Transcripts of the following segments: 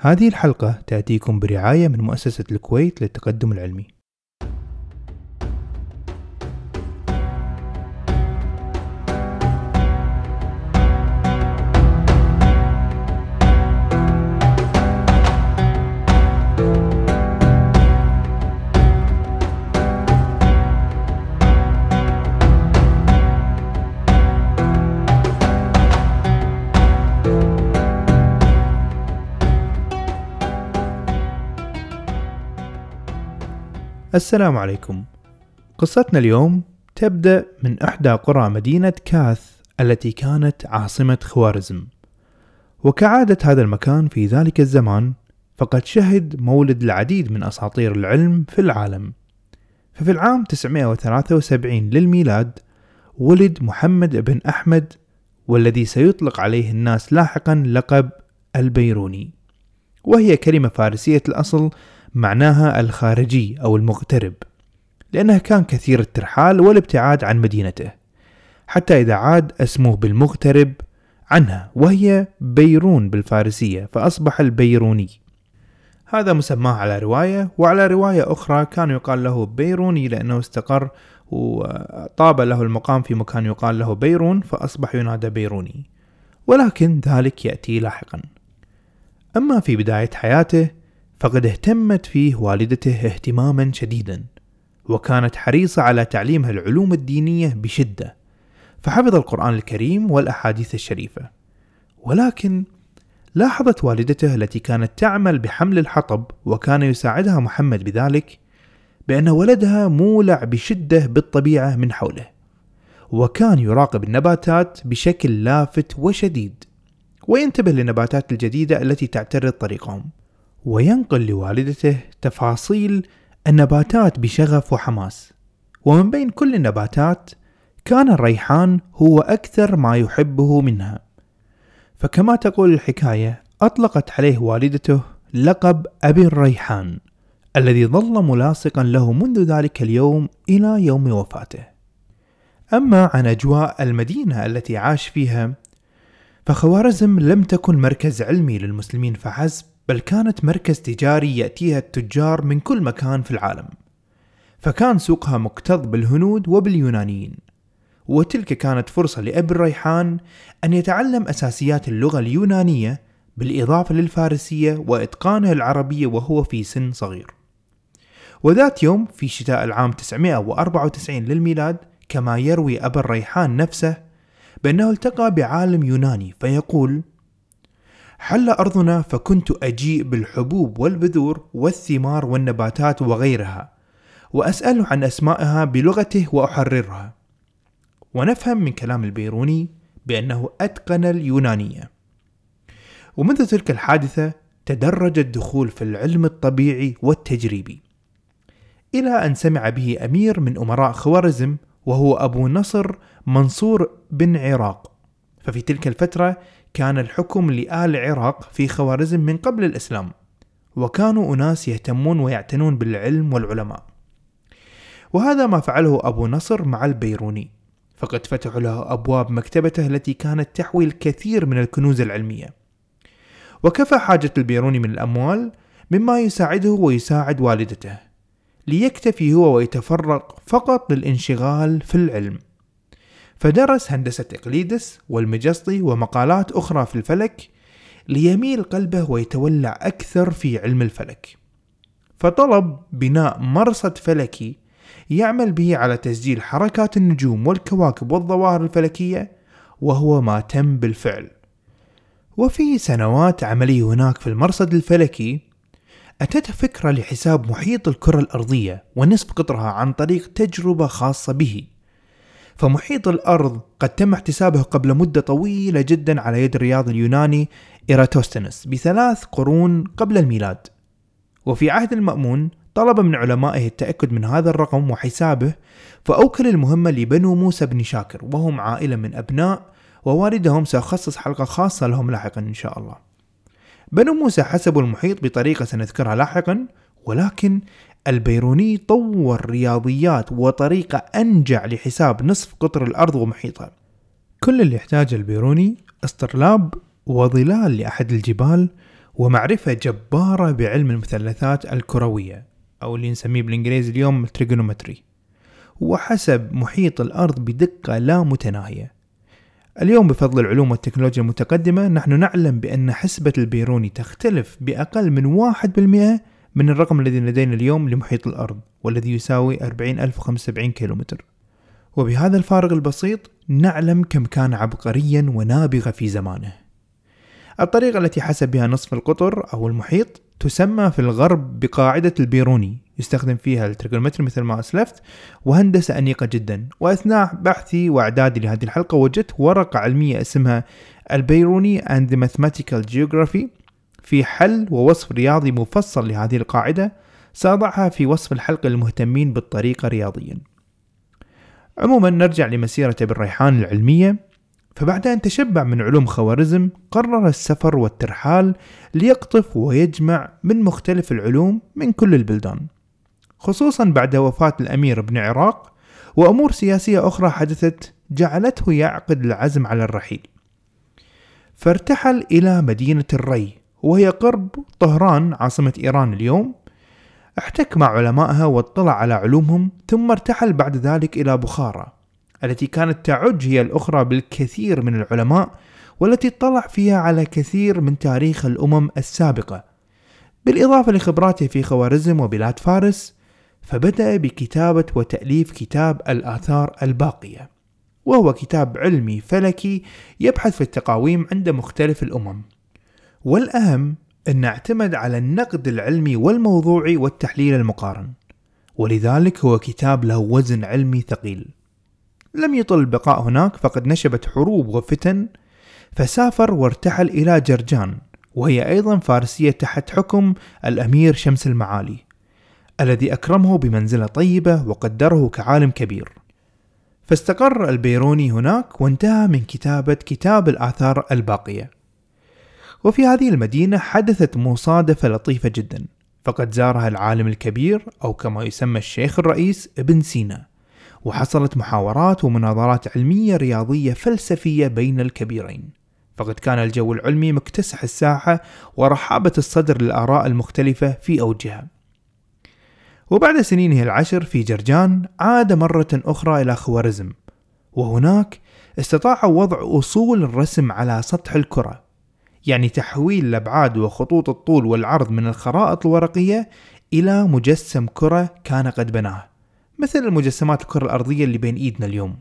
هذه الحلقة تأتيكم برعاية من مؤسسة الكويت للتقدم العلمي. السلام عليكم. قصتنا اليوم تبدأ من إحدى قرى مدينة كاث التي كانت عاصمة خوارزم. وكعادة هذا المكان في ذلك الزمان فقد شهد مولد العديد من أساطير العلم في العالم. ففي العام 973 للميلاد ولد محمد بن أحمد والذي سيطلق عليه الناس لاحقا لقب البيروني. وهي كلمة فارسية الأصل معناها الخارجي أو المغترب لأنه كان كثير الترحال والابتعاد عن مدينته حتى إذا عاد اسمه بالمغترب عنها وهي بيرون بالفارسية فأصبح البيروني. هذا مسماه على رواية وعلى رواية أخرى كان يقال له بيروني لأنه استقر وطاب له المقام في مكان يقال له بيرون فأصبح ينادى بيروني. ولكن ذلك يأتي لاحقا. أما في بداية حياته فقد اهتمت فيه والدته اهتماما شديدا وكانت حريصة على تعليمها العلوم الدينية بشدة. فحفظ القرآن الكريم والأحاديث الشريفة. ولكن لاحظت والدته التي كانت تعمل بحمل الحطب وكان يساعدها محمد بذلك بأن ولدها مولع بشدة بالطبيعة من حوله وكان يراقب النباتات بشكل لافت وشديد. وينتبه للنباتات الجديدة التي تعترض طريقهم. وينقل لوالدته تفاصيل النباتات بشغف وحماس. ومن بين كل النباتات كان الريحان هو أكثر ما يحبه منها. فكما تقول الحكاية أطلقت عليه والدته لقب أبي الريحان الذي ظل ملاصقا له منذ ذلك اليوم إلى يوم وفاته. أما عن أجواء المدينة التي عاش فيها فخوارزم لم تكن مركز علمي للمسلمين فحسب بل كانت مركز تجاري يأتيها التجار من كل مكان في العالم. فكان سوقها مكتظ بالهنود وباليونانيين. وتلك كانت فرصة لأبي الريحان أن يتعلم أساسيات اللغة اليونانية بالإضافة للفارسية وإتقانه العربية وهو في سن صغير. وذات يوم في شتاء العام 994 للميلاد كما يروي أبا الريحان نفسه بأنه التقى بعالم يوناني فيقول حل أرضنا فكنت أجيء بالحبوب والبذور والثمار والنباتات وغيرها وأسأله عن أسمائها بلغته وأحررها. ونفهم من كلام البيروني بأنه أتقن اليونانية. ومنذ تلك الحادثة تدرج الدخول في العلم الطبيعي والتجريبي. إلى أن سمع به أمير من أمراء خوارزم وهو أبو نصر منصور بن عراق. ففي تلك الفترة كان الحكم لآل العراق في خوارزم من قبل الإسلام وكانوا أناس يهتمون ويعتنون بالعلم والعلماء. وهذا ما فعله أبو نصر مع البيروني. فقد فتحوا له أبواب مكتبته التي كانت تحوي الكثير من الكنوز العلمية. وكفى حاجة البيروني من الأموال مما يساعده ويساعد والدته ليكتفي هو ويتفرغ فقط للانشغال في العلم. فدرس هندسة إقليدس والمجسطي ومقالات أخرى في الفلك ليميل قلبه ويتولع أكثر في علم الفلك. فطلب بناء مرصد فلكي يعمل به على تسجيل حركات النجوم والكواكب والظواهر الفلكية وهو ما تم بالفعل. وفي سنوات عمله هناك في المرصد الفلكي أتته فكرة لحساب محيط الكرة الأرضية ونصف قطرها عن طريق تجربة خاصة به. فمحيط الأرض قد تم احتسابه قبل مدة طويلة جدا على يد الرياضي اليوناني إيراتوستينس بثلاث قرون قبل الميلاد. وفي عهد المأمون طلب من علمائه التأكد من هذا الرقم وحسابه فأوكل المهمة لبنو موسى بن شاكر وهم عائلة من أبناء ووالدهم سأخصص حلقة خاصة لهم لاحقا إن شاء الله. بنو موسى حسبوا المحيط بطريقة سنذكرها لاحقا ولكن البيروني طور رياضيات وطريقة أنجع لحساب نصف قطر الأرض ومحيطها كل اللي يحتاجه البيروني استرلاب وظلال لأحد الجبال ومعرفة جبارة بعلم المثلثات الكروية أو اللي نسميه بالإنجليزي اليوم ال trigonometry وحسب محيط الأرض بدقة لا متناهية. اليوم بفضل العلوم والتكنولوجيا المتقدمة نحن نعلم بأن حسبة البيروني تختلف بأقل من واحد بالمئة من الرقم الذي لدينا اليوم لمحيط الأرض والذي يساوي 40075 كيلومتر. وبهذا الفارق البسيط نعلم كم كان عبقريا ونابغة في زمانه. الطريقة التي حسب بها نصف القطر أو المحيط تسمى في الغرب بقاعدة البيروني يستخدم فيها ال trigonometry مثل ما أسلفت وهندسة أنيقة جدا. وأثناء بحثي وإعدادي لهذه الحلقة وجدت ورقة علمية اسمها البيروني and the Mathematical Geography في حل ووصف رياضي مفصل لهذه القاعدة سأضعها في وصف الحلقة للمهتمين بالطريقة رياضيا. عموما نرجع لمسيرة ابن ريحان العلمية فبعد أن تشبع من علوم خوارزم قرر السفر والترحال ليقطف ويجمع من مختلف العلوم من كل البلدان. خصوصا بعد وفاة الأمير بن عراق وأمور سياسية أخرى حدثت جعلته يعقد العزم على الرحيل. فارتحل إلى مدينة الري وهي قرب طهران عاصمة إيران اليوم. احتك مع علمائها واطلع على علومهم ثم ارتحل بعد ذلك إلى بخارى التي كانت تعج هي الأخرى بالكثير من العلماء والتي اطلع فيها على كثير من تاريخ الأمم السابقة. بالإضافة لخبراته في خوارزم وبلاد فارس فبدأ بكتابة وتأليف كتاب الآثار الباقية وهو كتاب علمي فلكي يبحث في التقاويم عند مختلف الأمم. والأهم أن اعتمد على النقد العلمي والموضوعي والتحليل المقارن. ولذلك هو كتاب له وزن علمي ثقيل. لم يطل البقاء هناك فقد نشبت حروب وفتن فسافر وارتحل إلى جرجان وهي أيضا فارسية تحت حكم الأمير شمس المعالي الذي أكرمه بمنزلة طيبة وقدره كعالم كبير. فاستقر البيروني هناك وانتهى من كتابة كتاب الآثار الباقية. وفي هذه المدينة حدثت مصادفة لطيفة جدا فقد زارها العالم الكبير أو كما يسمى الشيخ الرئيس ابن سينا. وحصلت محاورات ومناظرات علمية رياضية فلسفية بين الكبيرين. فقد كان الجو العلمي مكتسح الساحة ورحابة الصدر للآراء المختلفة في أوجها. وبعد سنينه العشر في جرجان عاد مرة أخرى إلى خوارزم. وهناك استطاع وضع أصول الرسم على سطح الكرة. يعني تحويل الأبعاد وخطوط الطول والعرض من الخرائط الورقية إلى مجسم كرة كان قد بناه مثل المجسمات الكرة الأرضية اللي بين إيدنا اليوم.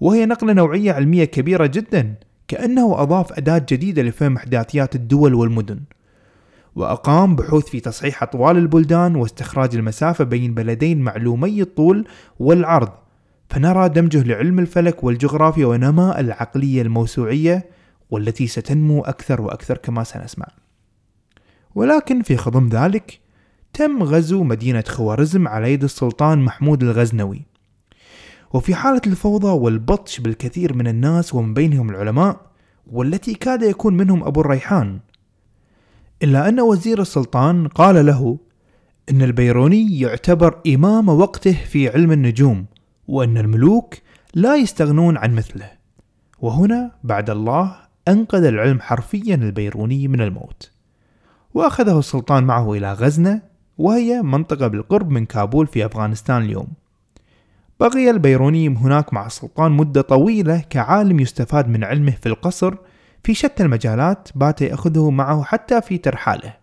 وهي نقلة نوعية علمية كبيرة جدا كأنه أضاف أداة جديدة لفهم إحداثيات الدول والمدن. وأقام بحوث في تصحيح أطوال البلدان واستخراج المسافة بين بلدين معلومي الطول والعرض فنرى دمجه لعلم الفلك والجغرافيا ونماء العقلية الموسوعية والتي ستنمو أكثر وأكثر كما سنسمع. ولكن في خضم ذلك تم غزو مدينة خوارزم على يد السلطان محمود الغزنوي. وفي حالة الفوضى والبطش بالكثير من الناس ومن بينهم العلماء والتي كاد يكون منهم أبو الريحان. إلا أن وزير السلطان قال له إن البيروني يعتبر إمام وقته في علم النجوم وأن الملوك لا يستغنون عن مثله. وهنا بعد الله أنقذ العلم حرفيا البيروني من الموت. وأخذه السلطان معه إلى غزنة وهي منطقة بالقرب من كابول في أفغانستان اليوم. بقي البيروني هناك مع السلطان مدة طويلة كعالم يستفاد من علمه في القصر في شتى المجالات بات يأخذه معه حتى في ترحاله.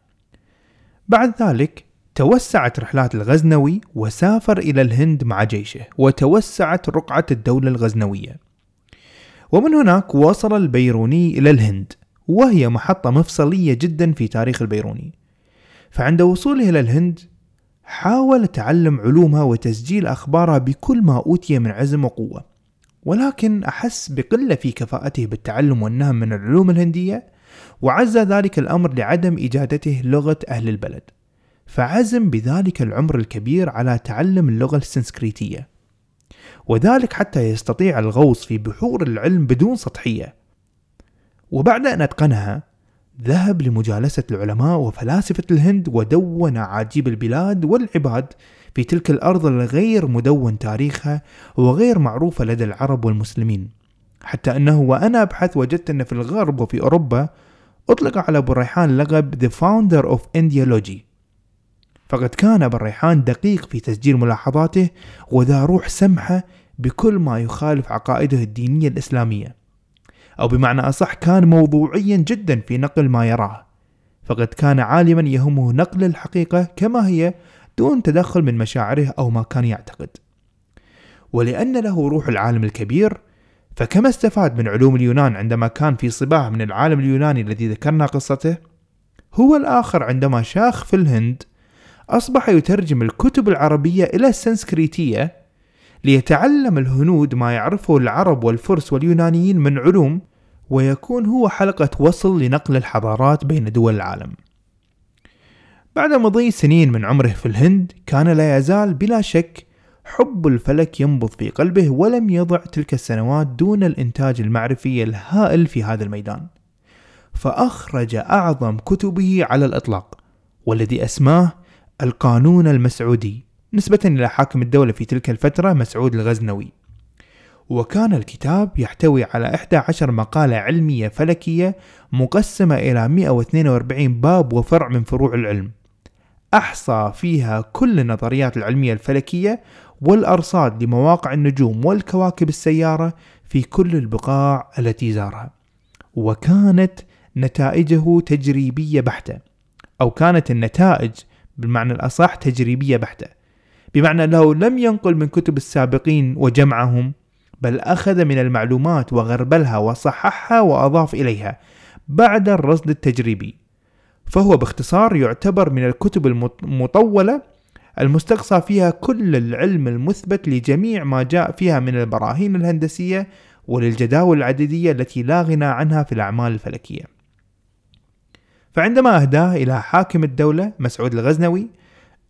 بعد ذلك توسعت رحلات الغزنوي وسافر إلى الهند مع جيشه وتوسعت رقعة الدولة الغزنوية. ومن هناك وصل البيروني إلى الهند وهي محطة مفصلية جدا في تاريخ البيروني. فعند وصوله إلى الهند حاول تعلم علومها وتسجيل أخبارها بكل ما أوتي من عزم وقوة. ولكن أحس بقلة في كفاءته بالتعلم والنهم من العلوم الهندية وعزى ذلك الأمر لعدم إجادته لغة أهل البلد. فعزم بذلك العمر الكبير على تعلم اللغة السنسكريتية. وذلك حتى يستطيع الغوص في بحور العلم بدون سطحية. وبعد أن أتقنها ذهب لمجالسة العلماء وفلاسفة الهند ودون عجيب البلاد والعباد في تلك الأرض الغير مدون تاريخها وغير معروفة لدى العرب والمسلمين. حتى أنه وأنا أبحث وجدت أن في الغرب وفي أوروبا أطلق على أبو الريحان لقب The Founder of Indiology فقد كان الريحان دقيق في تسجيل ملاحظاته وذا روح سمحة بكل ما يخالف عقائده الدينية الإسلامية. أو بمعنى أصح كان موضوعيا جدا في نقل ما يراه. فقد كان عالما يهمه نقل الحقيقة كما هي دون تدخل من مشاعره أو ما كان يعتقد. ولأن له روح العالم الكبير فكما استفاد من علوم اليونان عندما كان في صباه من العالم اليوناني الذي ذكرنا قصته هو الآخر عندما شاخ في الهند أصبح يترجم الكتب العربية إلى السنسكريتية ليتعلم الهنود ما يعرفه العرب والفرس واليونانيين من علوم ويكون هو حلقة وصل لنقل الحضارات بين دول العالم. بعد مضي سنين من عمره في الهند كان لا يزال بلا شك حب الفلك ينبض في قلبه ولم يضع تلك السنوات دون الإنتاج المعرفي الهائل في هذا الميدان. فأخرج أعظم كتبه على الإطلاق والذي أسماه القانون المسعودي نسبة إلى حاكم الدولة في تلك الفترة مسعود الغزنوي. وكان الكتاب يحتوي على 11 مقالة علمية فلكية مقسمة إلى 142 باب وفرع من فروع العلم. أحصى فيها كل النظريات العلمية الفلكية والأرصاد لمواقع النجوم والكواكب السيارة في كل البقاع التي زارها. وكانت نتائجه تجريبية بحتة أو كانت النتائج بالمعنى الأصح تجريبية بحتة. بمعنى أنه لم ينقل من كتب السابقين وجمعهم بل أخذ من المعلومات وغربلها وصححها وأضاف إليها بعد الرصد التجريبي. فهو باختصار يعتبر من الكتب المطولة المستقصى فيها كل العلم المثبت لجميع ما جاء فيها من البراهين الهندسية وللجداول العددية التي لا غنى عنها في الأعمال الفلكية. فعندما أهداه إلى حاكم الدولة مسعود الغزنوي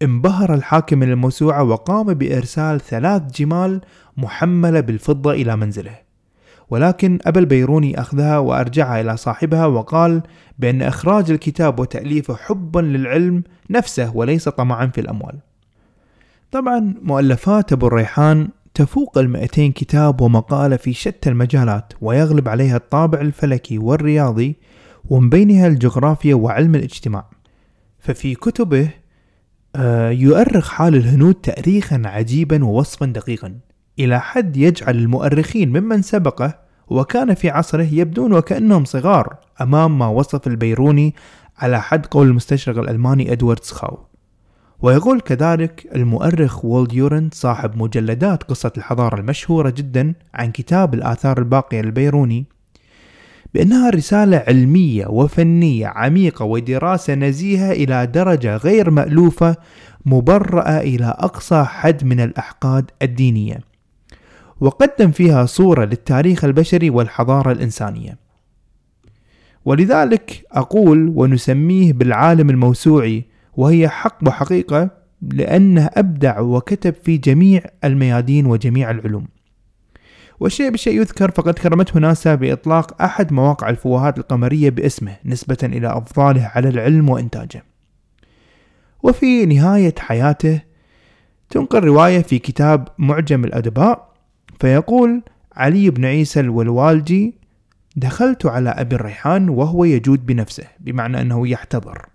انبهر الحاكم من الموسوعة وقام بإرسال ثلاث جمال محملة بالفضة إلى منزله. ولكن أبى البيروني أخذها وأرجعها إلى صاحبها وقال بأن إخراج الكتاب وتأليفه حبا للعلم نفسه وليس طمعا في الأموال. طبعا مؤلفات أبو الريحان تفوق المئتين كتاب ومقالة في شتى المجالات ويغلب عليها الطابع الفلكي والرياضي ومن بينها الجغرافيا وعلم الاجتماع. ففي كتبه آه، يؤرخ حال الهنود تأريخا عجيبا ووصفا دقيقا. إلى حد يجعل المؤرخين ممن سبقه وكان في عصره يبدون وكأنهم صغار أمام ما وصف البيروني على حد قول المستشرق الألماني إدوارد سخاو. ويقول كذلك المؤرخ وولد يورنت صاحب مجلدات قصة الحضارة المشهورة جدا عن كتاب الآثار الباقية للبيروني بأنها رسالة علمية وفنية عميقة ودراسة نزيهة إلى درجة غير مألوفة مبرأة إلى أقصى حد من الأحقاد الدينية. وقدم فيها صورة للتاريخ البشري والحضارة الإنسانية. ولذلك أقول ونسميه بالعالم الموسوعي وهي حق وحقيقة لأنه أبدع وكتب في جميع الميادين وجميع العلوم. والشيء بالشيء يذكر فقد كرمته ناسا بإطلاق أحد مواقع الفوهات القمرية باسمه نسبة إلى أفضاله على العلم وإنتاجه. وفي نهاية حياته تنقل رواية في كتاب معجم الأدباء فيقول علي بن عيسى الولوالجي دخلت على أبي الريحان وهو يجود بنفسه بمعنى أنه يحتضر.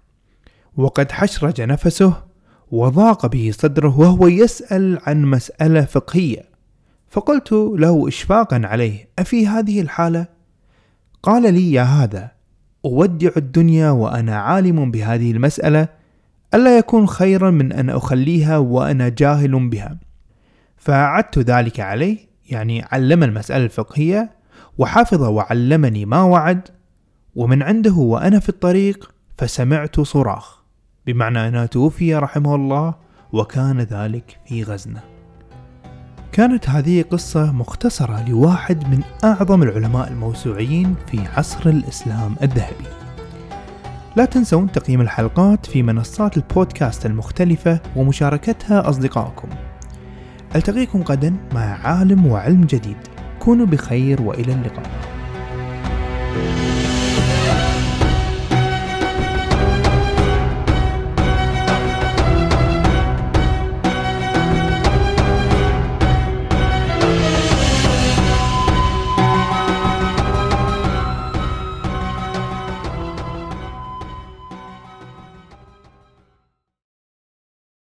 وقد حشرج نفسه وضاق به صدره وهو يسأل عن مسألة فقهية. فقلت له إشفاقا عليه أفي هذه الحالة؟ قال لي يا هذا أودع الدنيا وأنا عالم بهذه المسألة ألا يكون خيرا من أن أخليها وأنا جاهل بها فأعدت ذلك عليه يعني علم المسألة الفقهية وحفظ وعلمني ما وعد ومن عنده وأنا في الطريق فسمعت صراخ بمعنى أنه توفي رحمه الله وكان ذلك في غزنة كانت هذه قصة مختصرة لواحد من أعظم العلماء الموسوعيين في عصر الإسلام الذهبي. لا تنسون تقييم الحلقات في منصات البودكاست المختلفة ومشاركتها أصدقائكم. ألتقيكم غدا مع عالم وعلم جديد. كونوا بخير وإلى اللقاء. thank you